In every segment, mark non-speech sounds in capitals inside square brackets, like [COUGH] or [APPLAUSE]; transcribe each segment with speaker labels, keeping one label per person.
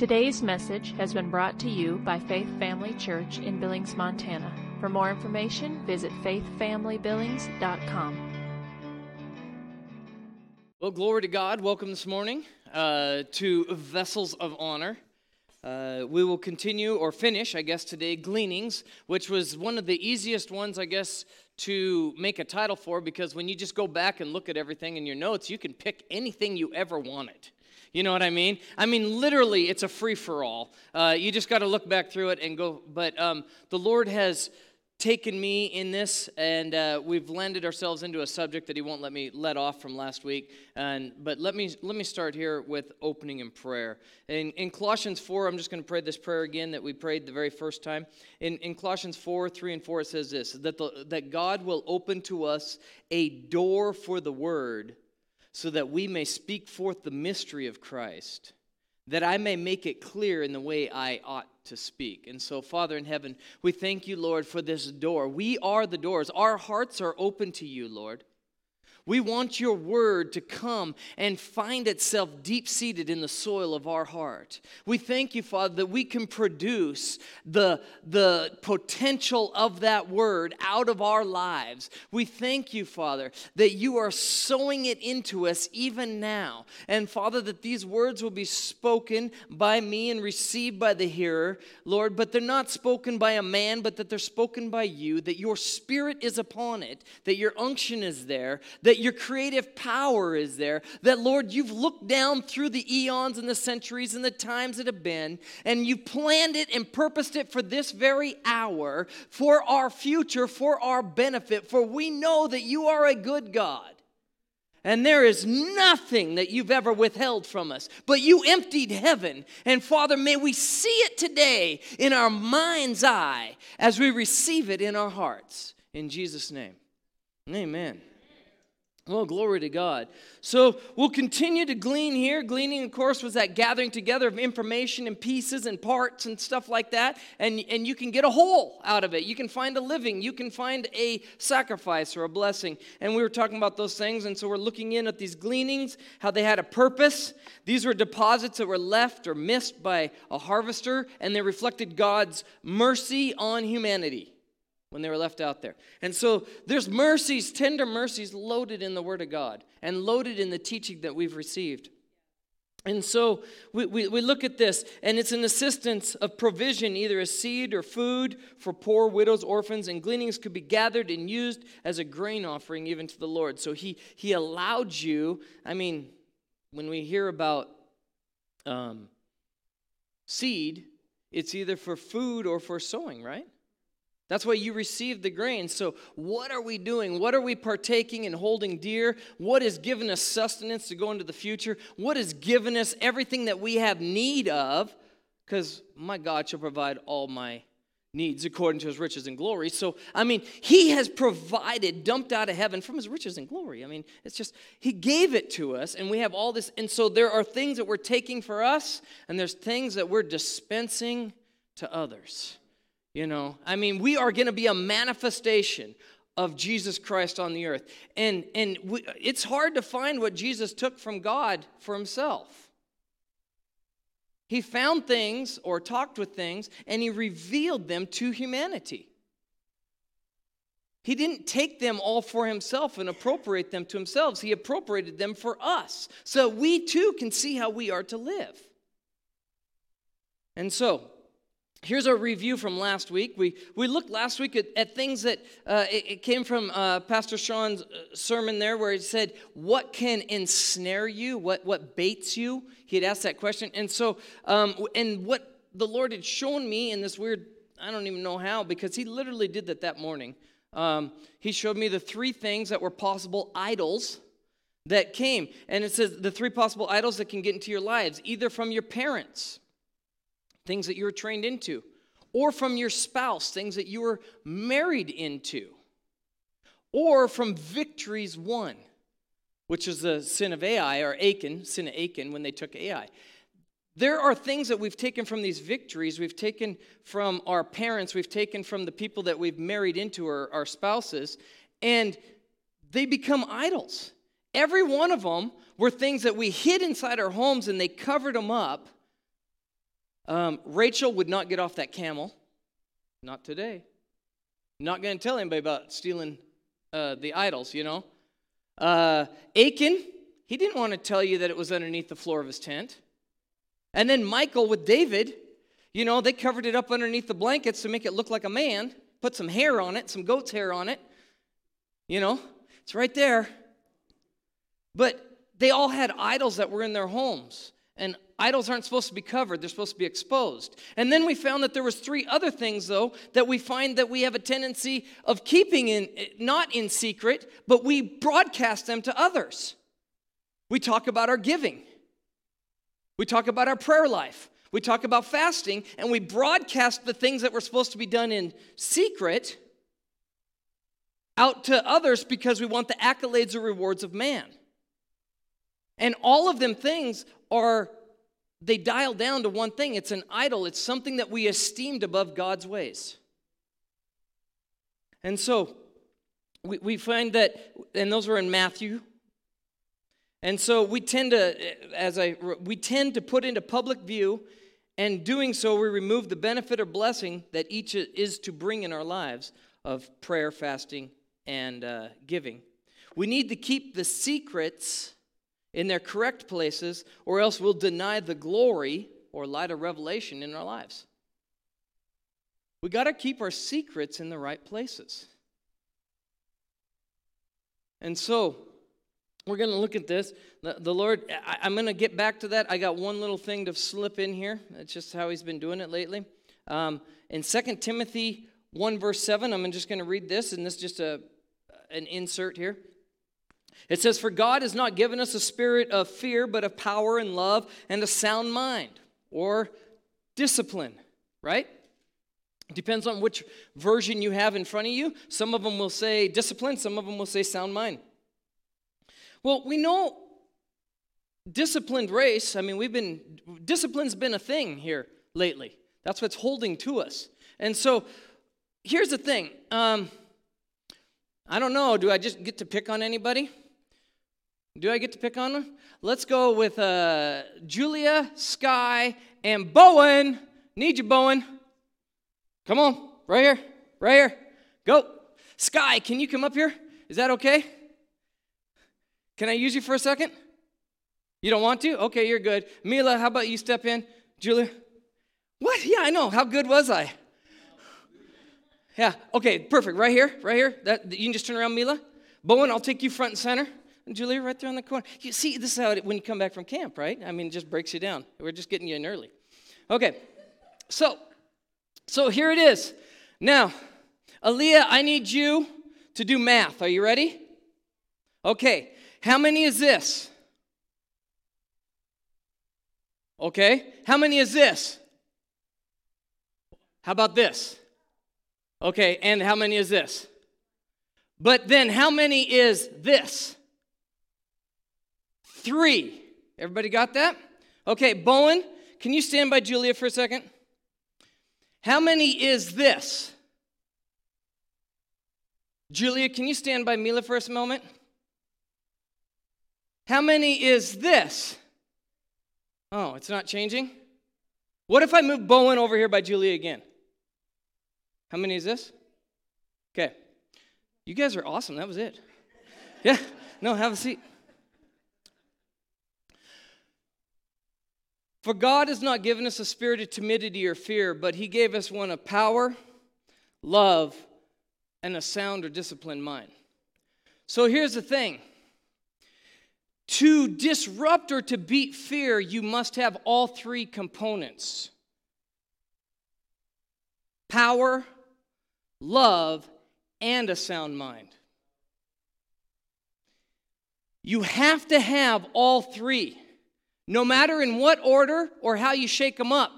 Speaker 1: Today's message has been brought to you by Faith Family Church in Billings, Montana. For more information, visit faithfamilybillings.com.
Speaker 2: Well, glory to God. Welcome this morning uh, to Vessels of Honor. Uh, we will continue or finish, I guess, today, Gleanings, which was one of the easiest ones, I guess, to make a title for because when you just go back and look at everything in your notes, you can pick anything you ever wanted. You know what I mean? I mean, literally, it's a free for all. Uh, you just got to look back through it and go. But um, the Lord has taken me in this, and uh, we've landed ourselves into a subject that He won't let me let off from last week. And but let me let me start here with opening in prayer. In, in Colossians four, I'm just going to pray this prayer again that we prayed the very first time. In, in Colossians four, three and four, it says this: that the, that God will open to us a door for the word so that we may speak forth the mystery of Christ, that I may make it clear in the way I ought to speak. And so, Father in heaven, we thank you, Lord, for this door. We are the doors. Our hearts are open to you, Lord. We want your word to come and find itself deep seated in the soil of our heart. We thank you, Father, that we can produce the, the potential of that word out of our lives. We thank you, Father, that you are sowing it into us even now. And Father, that these words will be spoken by me and received by the hearer, Lord, but they're not spoken by a man, but that they're spoken by you, that your spirit is upon it, that your unction is there, that your creative power is there. That, Lord, you've looked down through the eons and the centuries and the times that have been, and you've planned it and purposed it for this very hour, for our future, for our benefit. For we know that you are a good God. And there is nothing that you've ever withheld from us. But you emptied heaven. And Father, may we see it today in our mind's eye as we receive it in our hearts. In Jesus' name. Amen. Well, glory to God. So we'll continue to glean here. Gleaning, of course, was that gathering together of information and pieces and parts and stuff like that. And, and you can get a whole out of it. You can find a living. You can find a sacrifice or a blessing. And we were talking about those things. And so we're looking in at these gleanings, how they had a purpose. These were deposits that were left or missed by a harvester, and they reflected God's mercy on humanity when they were left out there. And so there's mercies, tender mercies loaded in the Word of God and loaded in the teaching that we've received. And so we, we, we, look at this, and it's an assistance of provision, either as seed or food for poor widows, orphans, and gleanings could be gathered and used as a grain offering even to the Lord. So he, he allowed you, I mean, when we hear about um, seed, it's either for food or for sowing, right? That's why you received the grain. So, what are we doing? What are we partaking and holding dear? What has given us sustenance to go into the future? What has given us everything that we have need of? Because my God shall provide all my needs according to his riches and glory. So, I mean, he has provided, dumped out of heaven from his riches and glory. I mean, it's just, he gave it to us, and we have all this. And so, there are things that we're taking for us, and there's things that we're dispensing to others. You know, I mean, we are going to be a manifestation of Jesus Christ on the earth. And, and we, it's hard to find what Jesus took from God for himself. He found things or talked with things and he revealed them to humanity. He didn't take them all for himself and appropriate them to himself. He appropriated them for us so we too can see how we are to live. And so, Here's a review from last week. We, we looked last week at, at things that uh, it, it, came from uh, Pastor Sean's uh, sermon there, where he said, What can ensnare you? What, what baits you? He had asked that question. And so, um, and what the Lord had shown me in this weird, I don't even know how, because he literally did that that morning. Um, he showed me the three things that were possible idols that came. And it says the three possible idols that can get into your lives, either from your parents things that you were trained into, or from your spouse, things that you were married into, or from victories won, which is the sin of Ai, or Achan, sin of Achan, when they took Ai. There are things that we've taken from these victories, we've taken from our parents, we've taken from the people that we've married into, our, our spouses, and they become idols. Every one of them were things that we hid inside our homes and they covered them up Um, Rachel would not get off that camel. Not today. Not going to tell anybody about stealing uh, the idols, you know. Uh, Achan, he didn't want to tell you that it was underneath the floor of his tent. And then Michael with David, you know, they covered it up underneath the blankets to make it look like a man, put some hair on it, some goat's hair on it. You know, it's right there. But they all had idols that were in their homes. And idols aren't supposed to be covered, they're supposed to be exposed. And then we found that there was three other things though that we find that we have a tendency of keeping in not in secret, but we broadcast them to others. We talk about our giving. We talk about our prayer life. We talk about fasting and we broadcast the things that were supposed to be done in secret out to others because we want the accolades or rewards of man. And all of them things are, they dial down to one thing it's an idol, it's something that we esteemed above God's ways. And so we, we find that, and those were in Matthew. And so we tend to, as I, we tend to put into public view, and doing so, we remove the benefit or blessing that each is to bring in our lives of prayer, fasting, and uh, giving. We need to keep the secrets in their correct places, or else we'll deny the glory or light of revelation in our lives. We got to keep our secrets in the right places. And so, we're going to look at this. The, the Lord, I, am going to get back to that. I got one little thing to slip in here. That's just how He's been doing it lately. Um, in 2 Timothy 1, verse 7, I'm just going to read this, and this is just a, an insert here. It says, For God has not given us a spirit of fear, but of power and love and a sound mind or discipline, right? Depends on which version you have in front of you. Some of them will say discipline, some of them will say sound mind. Well, we know disciplined race, I mean, we've been, discipline's been a thing here lately. That's what's holding to us. And so here's the thing um, I don't know, do I just get to pick on anybody? Do I get to pick on them? Let's go with uh, Julia, Sky, and Bowen. Need you, Bowen. Come on, right here, right here. Go. Sky, can you come up here? Is that okay? Can I use you for a second? You don't want to? Okay, you're good. Mila, how about you step in? Julia? What? Yeah, I know. How good was I? Yeah, okay, perfect. Right here, right here. That you can just turn around, Mila. Bowen, I'll take you front and center. And Julia, right there on the corner. You see, this is how it, when you come back from camp, right? I mean, it just breaks you down. We're just getting you in early. Okay, so, so here it is. Now, Aaliyah, I need you to do math. Are you ready? Okay, how many is this? Okay, how many is this? How about this? Okay, and how many is this? But then how many is this? Three. Everybody got that? Okay, Bowen, can you stand by Julia for a second? How many is this? Julia, can you stand by Mila for a moment? How many is this? Oh, it's not changing? What if I move Bowen over here by Julia again? How many is this? Okay. You guys are awesome. That was it. Yeah. No, have a seat. For God has not given us a spirit of timidity or fear, but He gave us one of power, love, and a sound or disciplined mind. So here's the thing to disrupt or to beat fear, you must have all three components power, love, and a sound mind. You have to have all three no matter in what order or how you shake them up.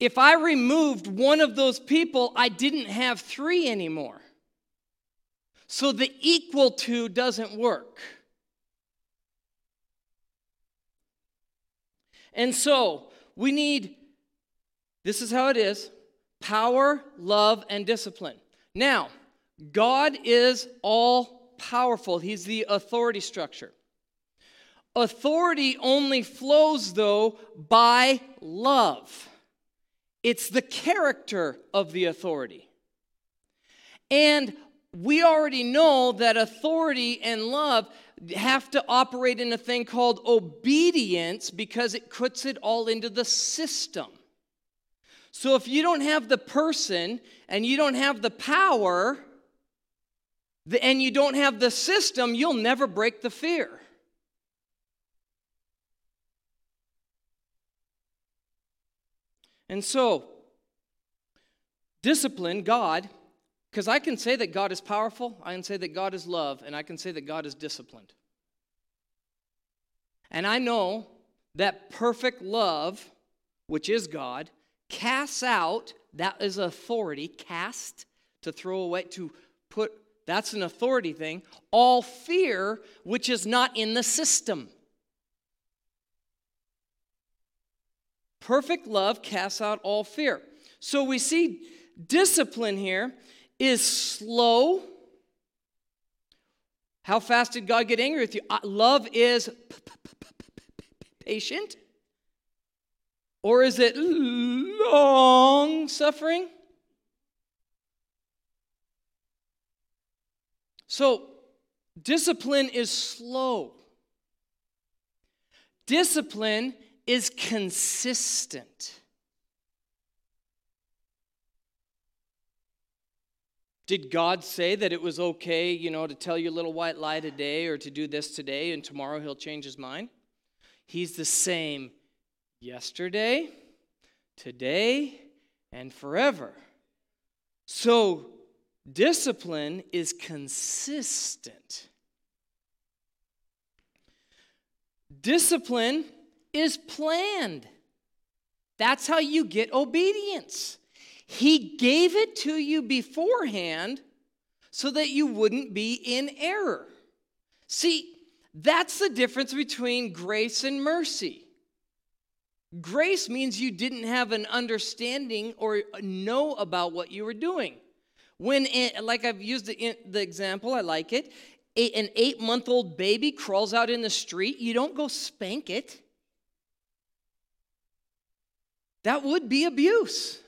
Speaker 2: If I removed one of those people, I didn't have three anymore. So the equal to doesn't work. And so we need, this is how it is power, love, and discipline. Now, God is all powerful, He's the authority structure. Authority only flows, though, by love. it's the character of the authority. And we already know that authority and love have to operate in a thing called obedience because it puts it all into the system. So if you don't have the person and you don't have the power and you don't have the system, you'll never break the fear. And so, discipline, God, because I can say that God is powerful, I can say that God is love, and I can say that God is disciplined. And I know that perfect love, which is God, casts out, that is authority, cast, to throw away, to put, that's an authority thing, all fear, which is not in the system. Perfect love casts out all fear. So we see discipline here is slow. How fast did God get angry with you? Uh, love is patient. Or is it long suffering? So, discipline is slow. Discipline is consistent. Did God say that it was okay, you know, to tell your little white lie today or to do this today and tomorrow he'll change his mind? He's the same yesterday, today, and forever. So, discipline is consistent. Discipline is planned. That's how you get obedience. He gave it to you beforehand so that you wouldn't be in error. See, that's the difference between grace and mercy. Grace means you didn't have an understanding or know about what you were doing. When, like I've used the, the example, I like it. An eight month old baby crawls out in the street, you don't go spank it. That would be abuse.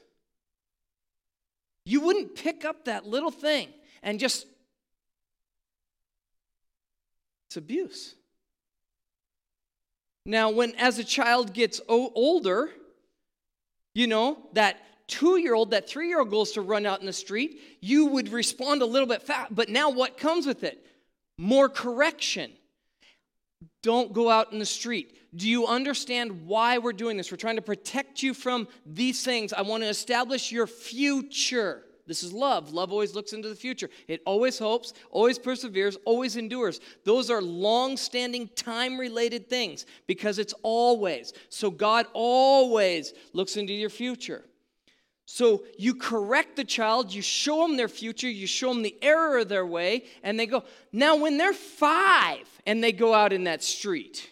Speaker 2: You wouldn't pick up that little thing and just. It's abuse. Now, when as a child gets o- older, you know, that two year old, that three year old goes to run out in the street, you would respond a little bit fast. But now what comes with it? More correction. Don't go out in the street. Do you understand why we're doing this? We're trying to protect you from these things. I want to establish your future. This is love. Love always looks into the future. It always hopes, always perseveres, always endures. Those are long standing, time related things because it's always. So God always looks into your future. So you correct the child, you show them their future, you show them the error of their way, and they go. Now, when they're five and they go out in that street,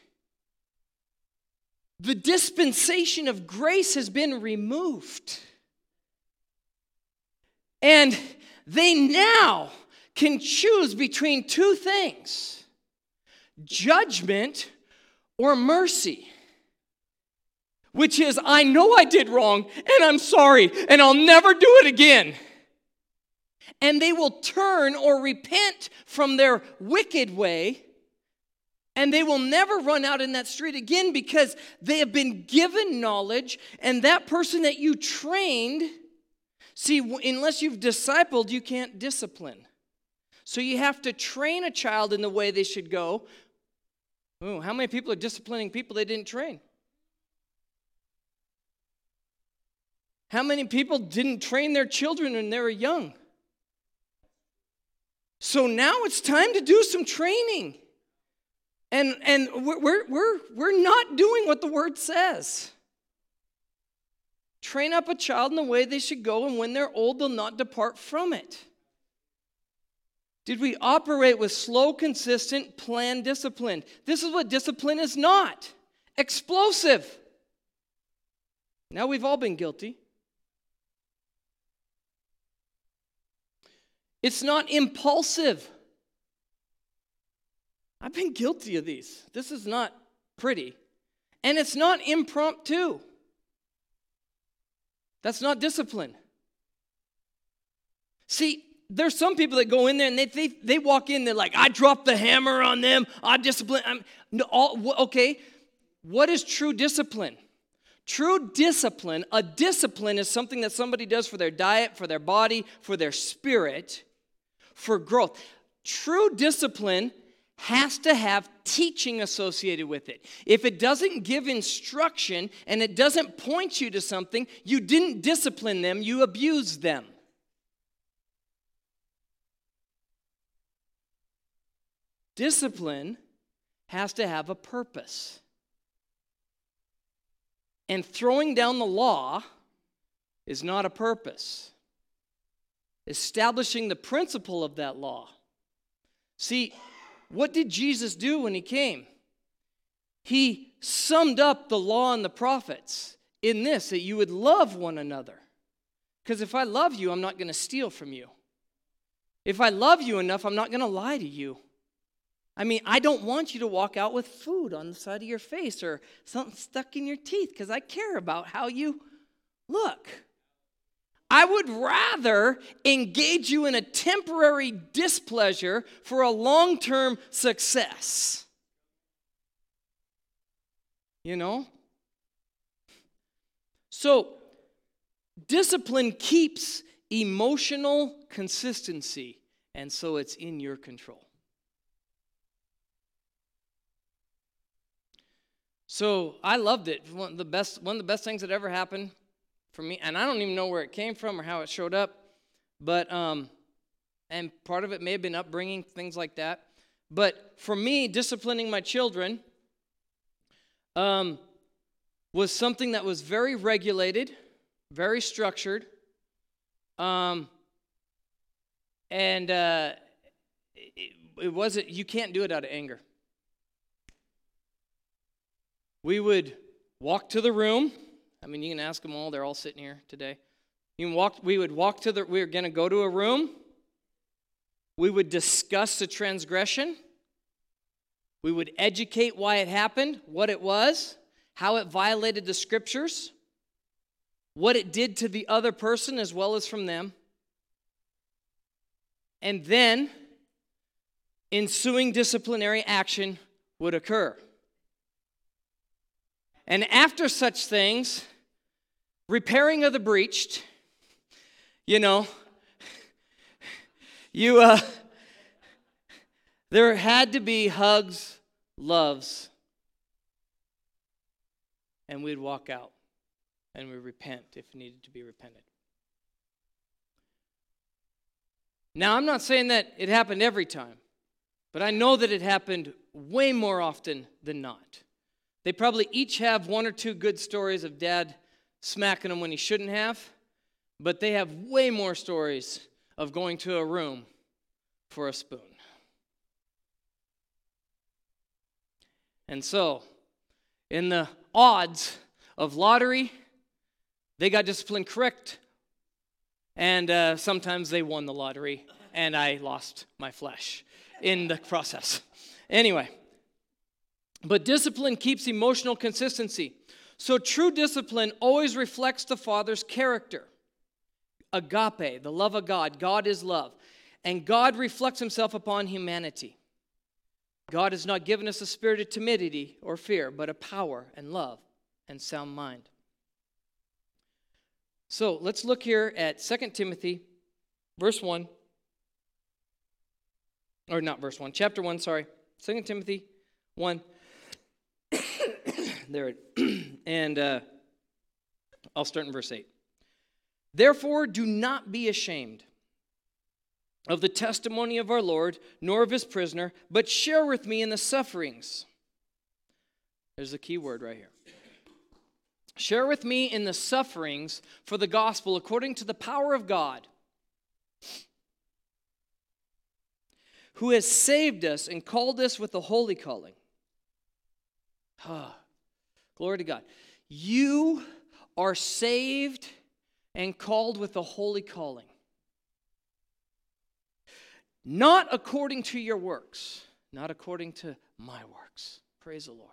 Speaker 2: the dispensation of grace has been removed. And they now can choose between two things judgment or mercy. Which is, I know I did wrong and I'm sorry and I'll never do it again. And they will turn or repent from their wicked way and they will never run out in that street again because they have been given knowledge, and that person that you trained, see, unless you've discipled, you can't discipline. So you have to train a child in the way they should go. Ooh, how many people are disciplining people they didn't train? How many people didn't train their children when they were young? So now it's time to do some training. And, and we're, we're, we're not doing what the word says. Train up a child in the way they should go, and when they're old, they'll not depart from it. Did we operate with slow, consistent, planned discipline? This is what discipline is not explosive. Now we've all been guilty. It's not impulsive. I've been guilty of these. This is not pretty. And it's not impromptu. That's not discipline. See, there's some people that go in there and they, they, they walk in, they're like, I dropped the hammer on them, I discipline. I'm, no, all, okay, what is true discipline? True discipline, a discipline is something that somebody does for their diet, for their body, for their spirit, for growth. True discipline has to have teaching associated with it. If it doesn't give instruction and it doesn't point you to something, you didn't discipline them, you abused them. Discipline has to have a purpose. And throwing down the law is not a purpose. Establishing the principle of that law. See, what did Jesus do when he came? He summed up the law and the prophets in this that you would love one another. Because if I love you, I'm not going to steal from you. If I love you enough, I'm not going to lie to you. I mean, I don't want you to walk out with food on the side of your face or something stuck in your teeth because I care about how you look. I would rather engage you in a temporary displeasure for a long term success. You know? So, discipline keeps emotional consistency, and so it's in your control. So I loved it. One of the best, one of the best things that ever happened for me, and I don't even know where it came from or how it showed up, but um, and part of it may have been upbringing, things like that. But for me, disciplining my children um, was something that was very regulated, very structured, um, and uh, it, it wasn't. You can't do it out of anger we would walk to the room. I mean, you can ask them all, they're all sitting here today. You can walk, we would walk to the, we were going to go to a room. We would discuss the transgression. We would educate why it happened, what it was, how it violated the scriptures, what it did to the other person as well as from them. And then ensuing disciplinary action would occur. And after such things, repairing of the breached, you know, [LAUGHS] you, uh, there had to be hugs, loves, and we'd walk out and we'd repent if it needed to be repented. Now, I'm not saying that it happened every time, but I know that it happened way more often than not. They probably each have one or two good stories of dad smacking them when he shouldn't have, but they have way more stories of going to a room for a spoon. And so, in the odds of lottery, they got disciplined correct. And uh, sometimes they won the lottery, and I lost my flesh in the process. Anyway. But discipline keeps emotional consistency. So true discipline always reflects the Father's character. Agape, the love of God. God is love. And God reflects himself upon humanity. God has not given us a spirit of timidity or fear, but a power and love and sound mind. So let's look here at 2 Timothy, verse 1. Or not verse 1, chapter 1, sorry. 2 Timothy 1 there, [CLEARS THROAT] and uh, I'll start in verse 8. Therefore, do not be ashamed of the testimony of our Lord, nor of his prisoner, but share with me in the sufferings. There's a key word right here. Share with me in the sufferings for the gospel according to the power of God, who has saved us and called us with a holy calling. Glory to God. You are saved and called with a holy calling. Not according to your works, not according to my works. Praise the Lord.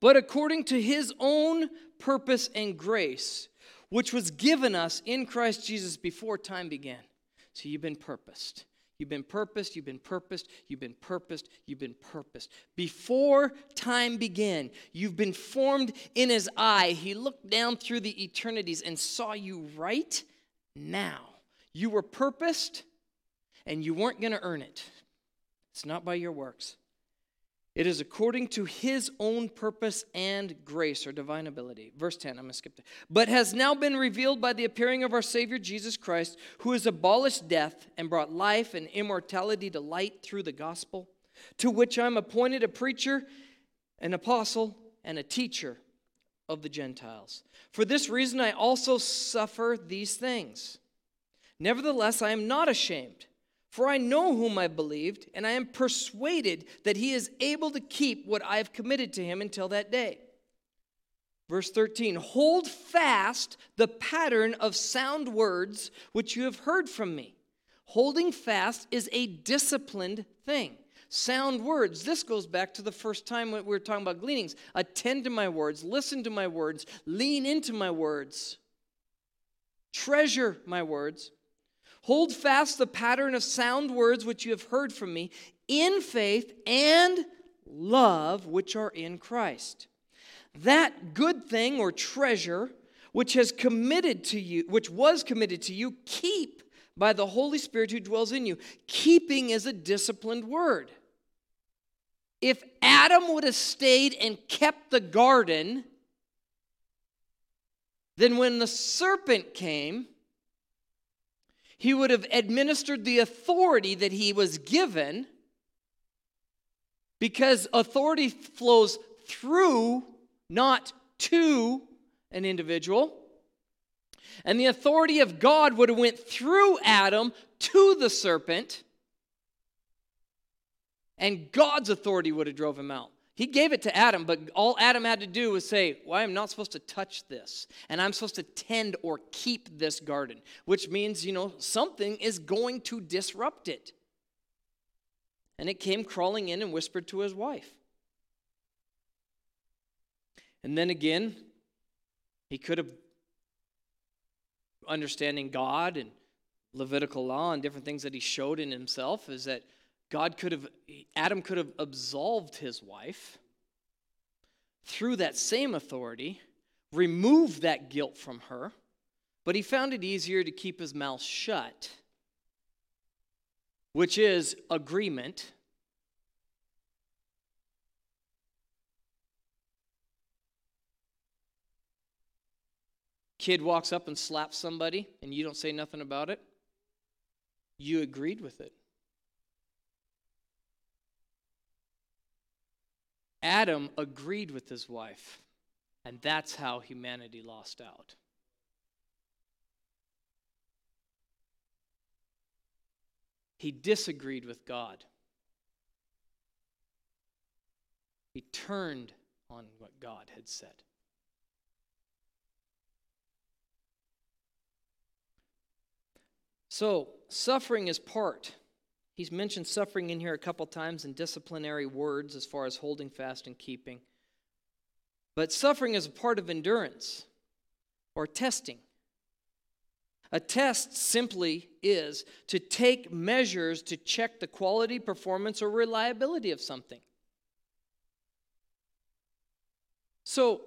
Speaker 2: But according to his own purpose and grace, which was given us in Christ Jesus before time began. So you've been purposed. You've been purposed, you've been purposed, you've been purposed, you've been purposed. Before time began, you've been formed in his eye. He looked down through the eternities and saw you right now. You were purposed and you weren't going to earn it. It's not by your works. It is according to his own purpose and grace or divine ability. Verse 10, I'm going to skip that. But has now been revealed by the appearing of our Savior Jesus Christ, who has abolished death and brought life and immortality to light through the gospel, to which I'm appointed a preacher, an apostle, and a teacher of the Gentiles. For this reason, I also suffer these things. Nevertheless, I am not ashamed for I know whom I believed, and I am persuaded that he is able to keep what I have committed to him until that day. Verse 13 Hold fast the pattern of sound words which you have heard from me. Holding fast is a disciplined thing. Sound words. This goes back to the first time we were talking about gleanings. Attend to my words, listen to my words, lean into my words, treasure my words. Hold fast the pattern of sound words which you have heard from me in faith and love which are in Christ. That good thing or treasure which has committed to you, which was committed to you, keep by the Holy Spirit who dwells in you. Keeping is a disciplined word. If Adam would have stayed and kept the garden, then when the serpent came, he would have administered the authority that he was given because authority flows through, not to an individual. And the authority of God would have went through Adam to the serpent, and God's authority would have drove him out. He gave it to Adam, but all Adam had to do was say, Well, I'm not supposed to touch this, and I'm supposed to tend or keep this garden, which means, you know, something is going to disrupt it. And it came crawling in and whispered to his wife. And then again, he could have, understanding God and Levitical law and different things that he showed in himself, is that God could have, Adam could have absolved his wife through that same authority, removed that guilt from her, but he found it easier to keep his mouth shut, which is agreement. Kid walks up and slaps somebody, and you don't say nothing about it. You agreed with it. Adam agreed with his wife, and that's how humanity lost out. He disagreed with God. He turned on what God had said. So, suffering is part He's mentioned suffering in here a couple times in disciplinary words as far as holding fast and keeping. But suffering is a part of endurance or testing. A test simply is to take measures to check the quality, performance, or reliability of something. So,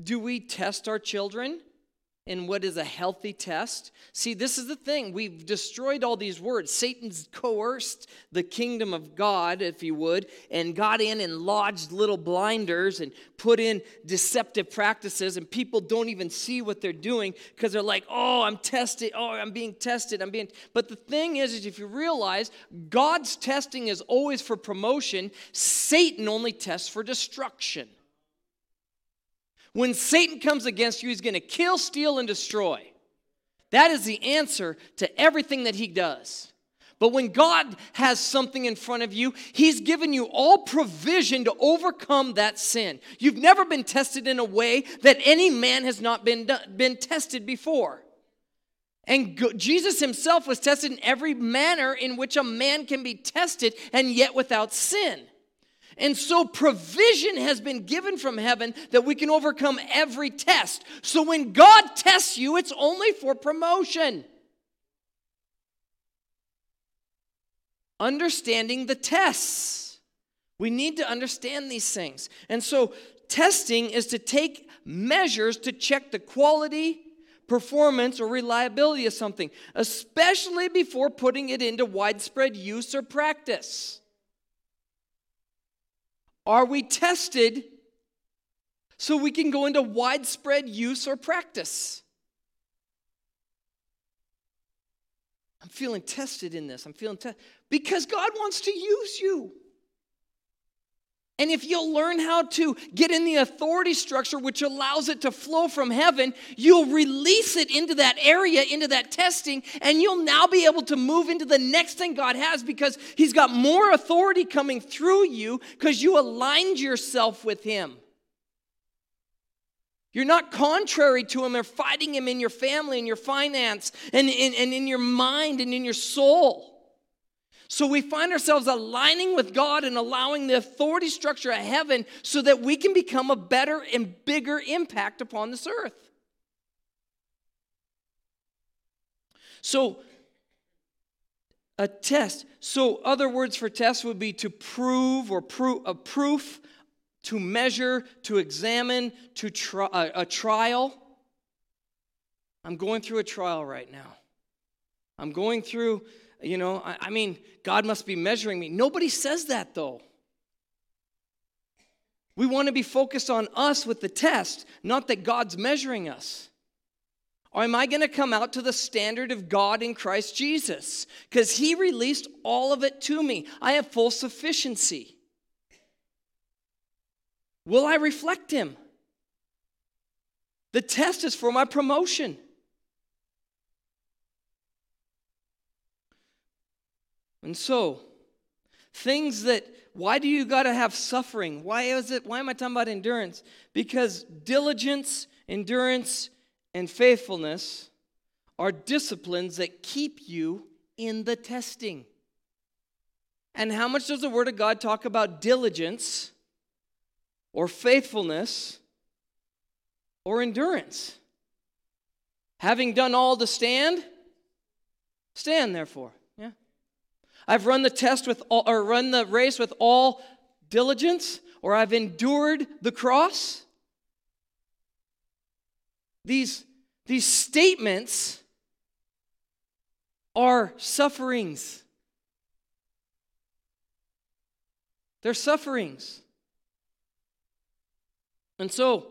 Speaker 2: do we test our children? In what is a healthy test. See, this is the thing. We've destroyed all these words. Satan's coerced the kingdom of God, if you would, and got in and lodged little blinders and put in deceptive practices, and people don't even see what they're doing because they're like, oh, I'm tested. Oh, I'm being tested. I'm being. But the thing is, is if you realize God's testing is always for promotion, Satan only tests for destruction. When Satan comes against you, he's going to kill, steal, and destroy. That is the answer to everything that he does. But when God has something in front of you, He's given you all provision to overcome that sin. You've never been tested in a way that any man has not been, been tested before. And Jesus Himself was tested in every manner in which a man can be tested, and yet without sin. And so provision has been given from heaven that we can overcome every test. So when God tests you, it's only for promotion. Understanding the tests. We need to understand these things. And so testing is to take measures to check the quality, performance, or reliability of something, especially before putting it into widespread use or practice. Are we tested so we can go into widespread use or practice? I'm feeling tested in this. I'm feeling tested because God wants to use you. And if you'll learn how to get in the authority structure, which allows it to flow from heaven, you'll release it into that area, into that testing, and you'll now be able to move into the next thing God has because He's got more authority coming through you because you aligned yourself with Him. You're not contrary to Him or fighting Him in your family, in your finance, and, and, and in your mind and in your soul. So we find ourselves aligning with God and allowing the authority structure of heaven so that we can become a better and bigger impact upon this earth. So, a test. So, other words for test would be to prove or prove a proof, to measure, to examine, to try a trial. I'm going through a trial right now. I'm going through you know, I, I mean, God must be measuring me. Nobody says that though. We want to be focused on us with the test, not that God's measuring us. Or am I going to come out to the standard of God in Christ Jesus? Because He released all of it to me. I have full sufficiency. Will I reflect Him? The test is for my promotion. And so, things that, why do you got to have suffering? Why is it, why am I talking about endurance? Because diligence, endurance, and faithfulness are disciplines that keep you in the testing. And how much does the Word of God talk about diligence or faithfulness or endurance? Having done all to stand, stand therefore. I've run the test with all, or run the race with all diligence, or I've endured the cross. These, these statements are sufferings. They're sufferings. And so,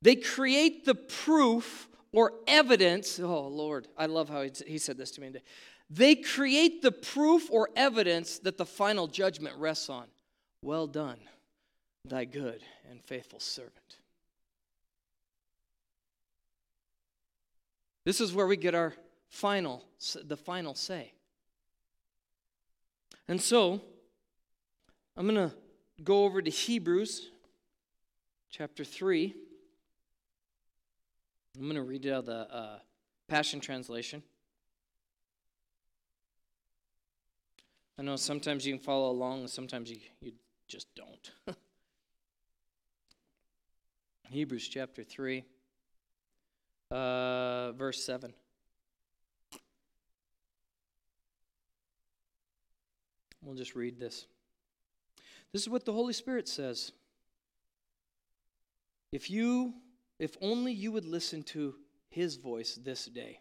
Speaker 2: they create the proof or evidence. Oh, Lord, I love how he said this to me today. They create the proof or evidence that the final judgment rests on. Well done, thy good and faithful servant. This is where we get our final the final say. And so, I'm going to go over to Hebrews chapter 3. I'm going to read out the uh, Passion Translation. I know sometimes you can follow along, sometimes you, you just don't. [LAUGHS] Hebrews chapter 3, uh, verse 7. We'll just read this. This is what the Holy Spirit says. If you, if only you would listen to his voice this day.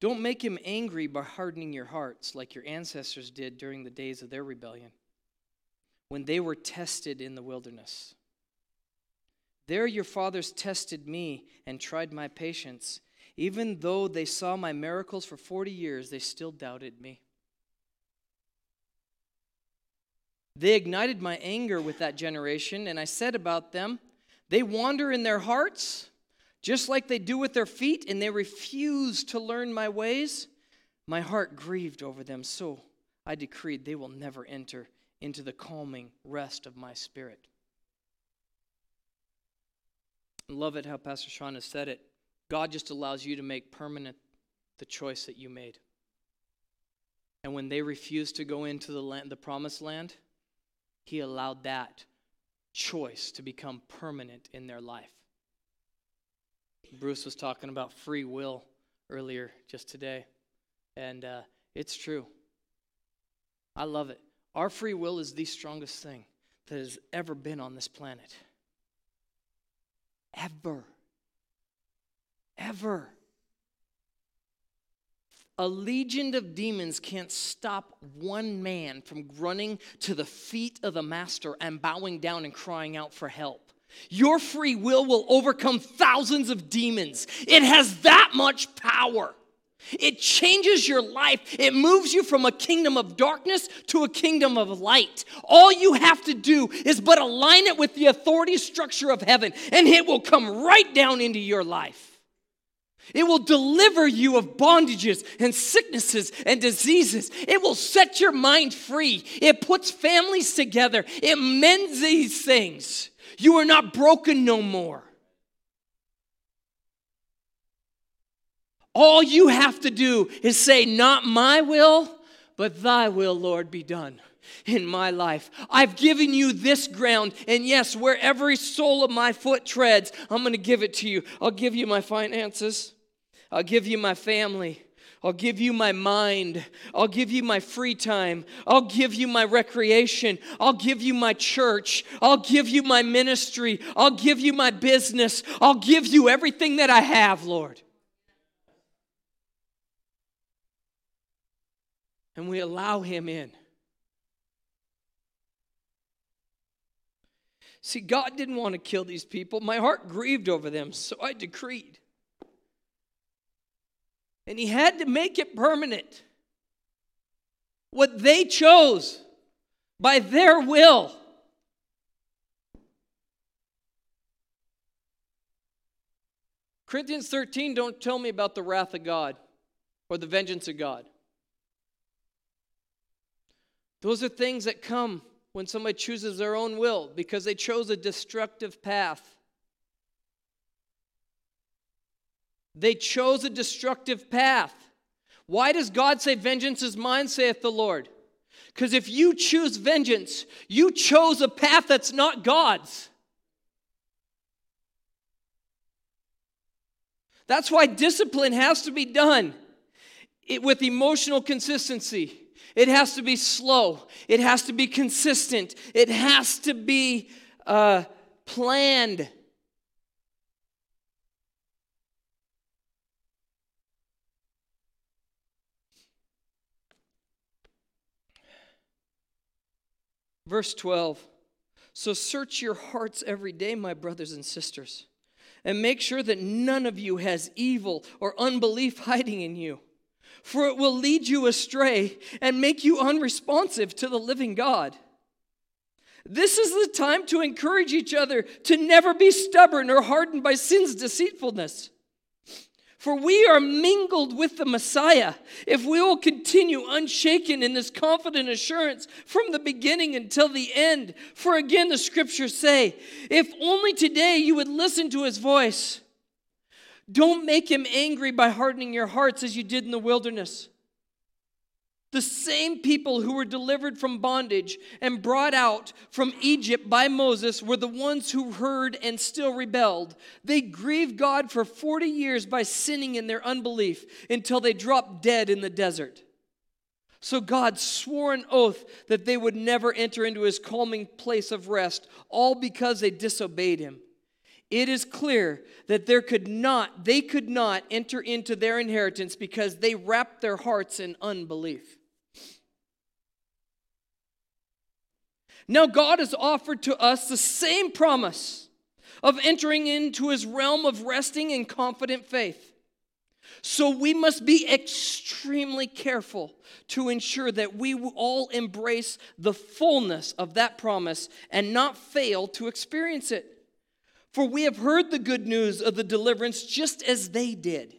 Speaker 2: Don't make him angry by hardening your hearts like your ancestors did during the days of their rebellion, when they were tested in the wilderness. There your fathers tested me and tried my patience. Even though they saw my miracles for 40 years, they still doubted me. They ignited my anger with that generation, and I said about them, They wander in their hearts just like they do with their feet, and they refuse to learn my ways, my heart grieved over them. So I decreed they will never enter into the calming rest of my spirit. I love it how Pastor Sean has said it. God just allows you to make permanent the choice that you made. And when they refused to go into the, land, the promised land, he allowed that choice to become permanent in their life. Bruce was talking about free will earlier just today, and uh, it's true. I love it. Our free will is the strongest thing that has ever been on this planet. Ever. Ever. A legion of demons can't stop one man from running to the feet of the master and bowing down and crying out for help. Your free will will overcome thousands of demons. It has that much power. It changes your life. It moves you from a kingdom of darkness to a kingdom of light. All you have to do is but align it with the authority structure of heaven, and it will come right down into your life. It will deliver you of bondages and sicknesses and diseases. It will set your mind free. It puts families together. It mends these things. You are not broken no more. All you have to do is say, Not my will, but thy will, Lord, be done in my life. I've given you this ground, and yes, where every sole of my foot treads, I'm going to give it to you. I'll give you my finances. I'll give you my family. I'll give you my mind. I'll give you my free time. I'll give you my recreation. I'll give you my church. I'll give you my ministry. I'll give you my business. I'll give you everything that I have, Lord. And we allow Him in. See, God didn't want to kill these people. My heart grieved over them, so I decreed and he had to make it permanent. What they chose by their will. Corinthians 13 don't tell me about the wrath of God or the vengeance of God. Those are things that come when somebody chooses their own will because they chose a destructive path. They chose a destructive path. Why does God say, Vengeance is mine, saith the Lord? Because if you choose vengeance, you chose a path that's not God's. That's why discipline has to be done it, with emotional consistency. It has to be slow. It has to be consistent. It has to be uh, planned. Verse 12 So search your hearts every day, my brothers and sisters, and make sure that none of you has evil or unbelief hiding in you, for it will lead you astray and make you unresponsive to the living God. This is the time to encourage each other to never be stubborn or hardened by sin's deceitfulness. For we are mingled with the Messiah if we will continue unshaken in this confident assurance from the beginning until the end. For again, the scriptures say, if only today you would listen to his voice. Don't make him angry by hardening your hearts as you did in the wilderness. The same people who were delivered from bondage and brought out from Egypt by Moses were the ones who heard and still rebelled. They grieved God for 40 years by sinning in their unbelief until they dropped dead in the desert. So God swore an oath that they would never enter into his calming place of rest, all because they disobeyed him. It is clear that there could not, they could not enter into their inheritance because they wrapped their hearts in unbelief. Now, God has offered to us the same promise of entering into his realm of resting in confident faith. So we must be extremely careful to ensure that we all embrace the fullness of that promise and not fail to experience it. For we have heard the good news of the deliverance just as they did.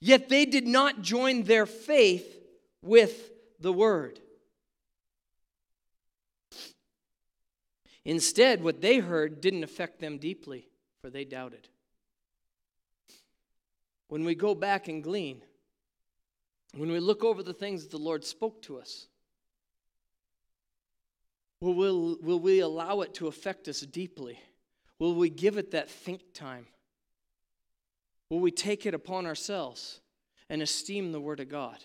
Speaker 2: Yet they did not join their faith with the word. Instead, what they heard didn't affect them deeply, for they doubted. When we go back and glean, when we look over the things that the Lord spoke to us, will we, will we allow it to affect us deeply? Will we give it that think time? Will we take it upon ourselves and esteem the Word of God?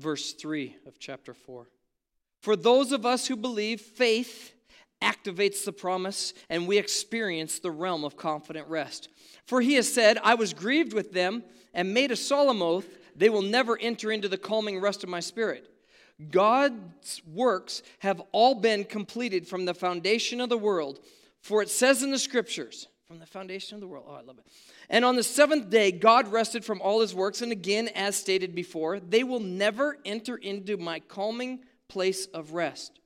Speaker 2: Verse 3 of chapter 4. For those of us who believe, faith activates the promise, and we experience the realm of confident rest. For he has said, I was grieved with them and made a solemn oath, they will never enter into the calming rest of my spirit. God's works have all been completed from the foundation of the world. For it says in the scriptures, from the foundation of the world. Oh, I love it. And on the seventh day, God rested from all his works. And again, as stated before, they will never enter into my calming place of rest.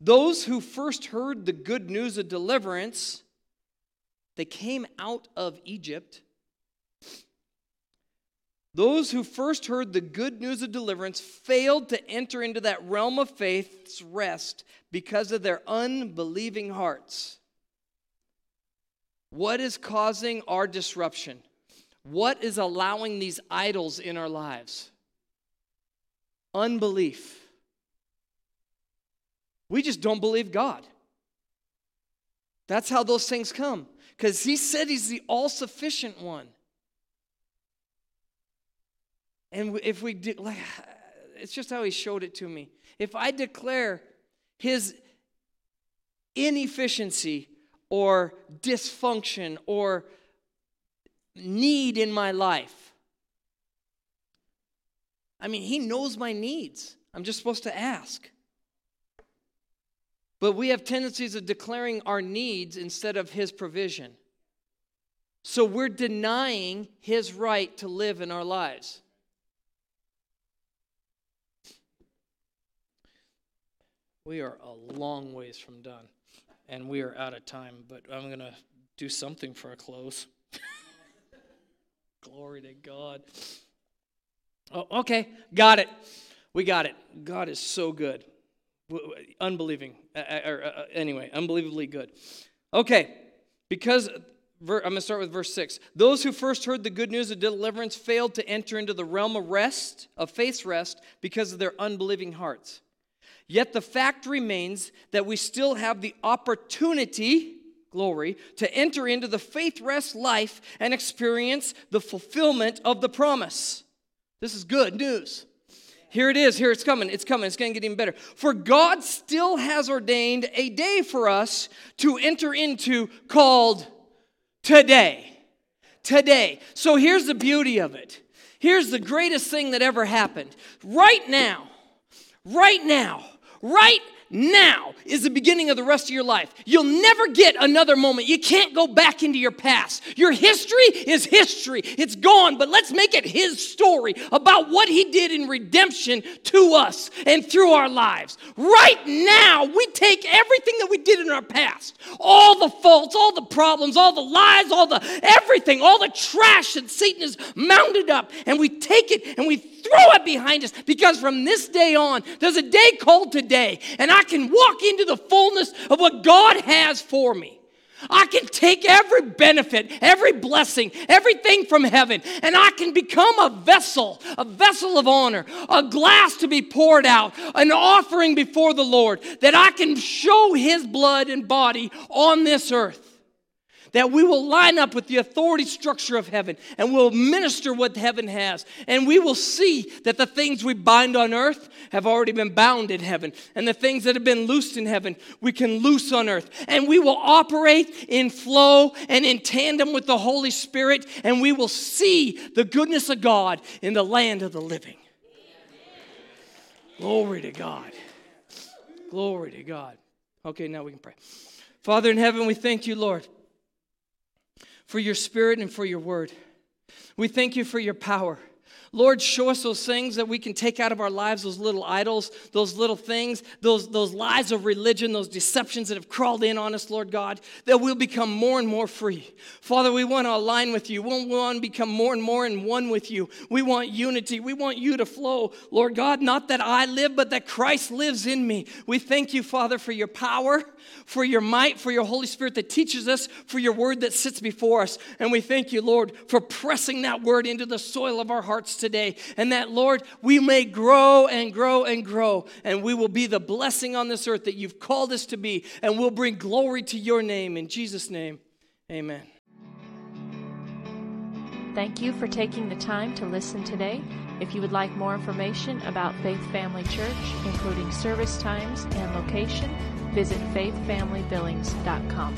Speaker 2: Those who first heard the good news of deliverance, they came out of Egypt. Those who first heard the good news of deliverance failed to enter into that realm of faith's rest because of their unbelieving hearts. What is causing our disruption? What is allowing these idols in our lives? Unbelief. We just don't believe God. That's how those things come. Because he said he's the all sufficient one. And if we do, like, [SIGHS] it's just how he showed it to me. If I declare his inefficiency or dysfunction or need in my life, I mean, he knows my needs. I'm just supposed to ask. But we have tendencies of declaring our needs instead of His provision. So we're denying His right to live in our lives. We are a long ways from done, and we are out of time, but I'm going to do something for a close. [LAUGHS] Glory to God. Oh, okay, got it. We got it. God is so good unbelieving. Or, uh, anyway, unbelievably good. Okay, because I'm going to start with verse 6. Those who first heard the good news of deliverance failed to enter into the realm of rest, of faith's rest, because of their unbelieving hearts. Yet the fact remains that we still have the opportunity, glory, to enter into the faith rest life and experience the fulfillment of the promise. This is good news. Here it is. Here it's coming. It's coming. It's going to get even better. For God still has ordained a day for us to enter into called today. Today. So here's the beauty of it. Here's the greatest thing that ever happened. Right now, right now, right now is the beginning of the rest of your life. You'll never get another moment. You can't go back into your past. Your history is history, it's gone, but let's make it His story about what He did in redemption to us and through our lives. Right now, we take everything that we did in our past, all the faults, all the problems, all the lies, all the everything, all the trash that Satan has mounted up, and we take it and we throw it behind us because from this day on, there's a day called today, and I can walk into the fullness of what God has for me. I can take every benefit, every blessing, everything from heaven, and I can become a vessel, a vessel of honor, a glass to be poured out, an offering before the Lord, that I can show His blood and body on this earth that we will line up with the authority structure of heaven and we'll minister what heaven has. And we will see that the things we bind on earth have already been bound in heaven. And the things that have been loosed in heaven, we can loose on earth. And we will operate in flow and in tandem with the Holy Spirit. And we will see the goodness of God in the land of the living. Glory to God. Glory to God. Okay, now we can pray. Father in heaven, we thank you, Lord for your spirit and for your word. We thank you for your power. Lord, show us those things that we can take out of our lives, those little idols, those little things, those, those lies of religion, those deceptions that have crawled in on us, Lord God, that we'll become more and more free. Father, we want to align with you. We want to become more and more in one with you. We want unity. We want you to flow, Lord God, not that I live, but that Christ lives in me. We thank you, Father, for your power, for your might, for your Holy Spirit that teaches us, for your word that sits before us. And we thank you, Lord, for pressing that word into the soil of our hearts today. And that, Lord, we may grow and grow and grow, and we will be the blessing on this earth that you've called us to be, and we'll bring glory to your name. In Jesus' name, amen.
Speaker 1: Thank you for taking the time to listen today. If you would like more information about Faith Family Church, including service times and location, visit faithfamilybillings.com.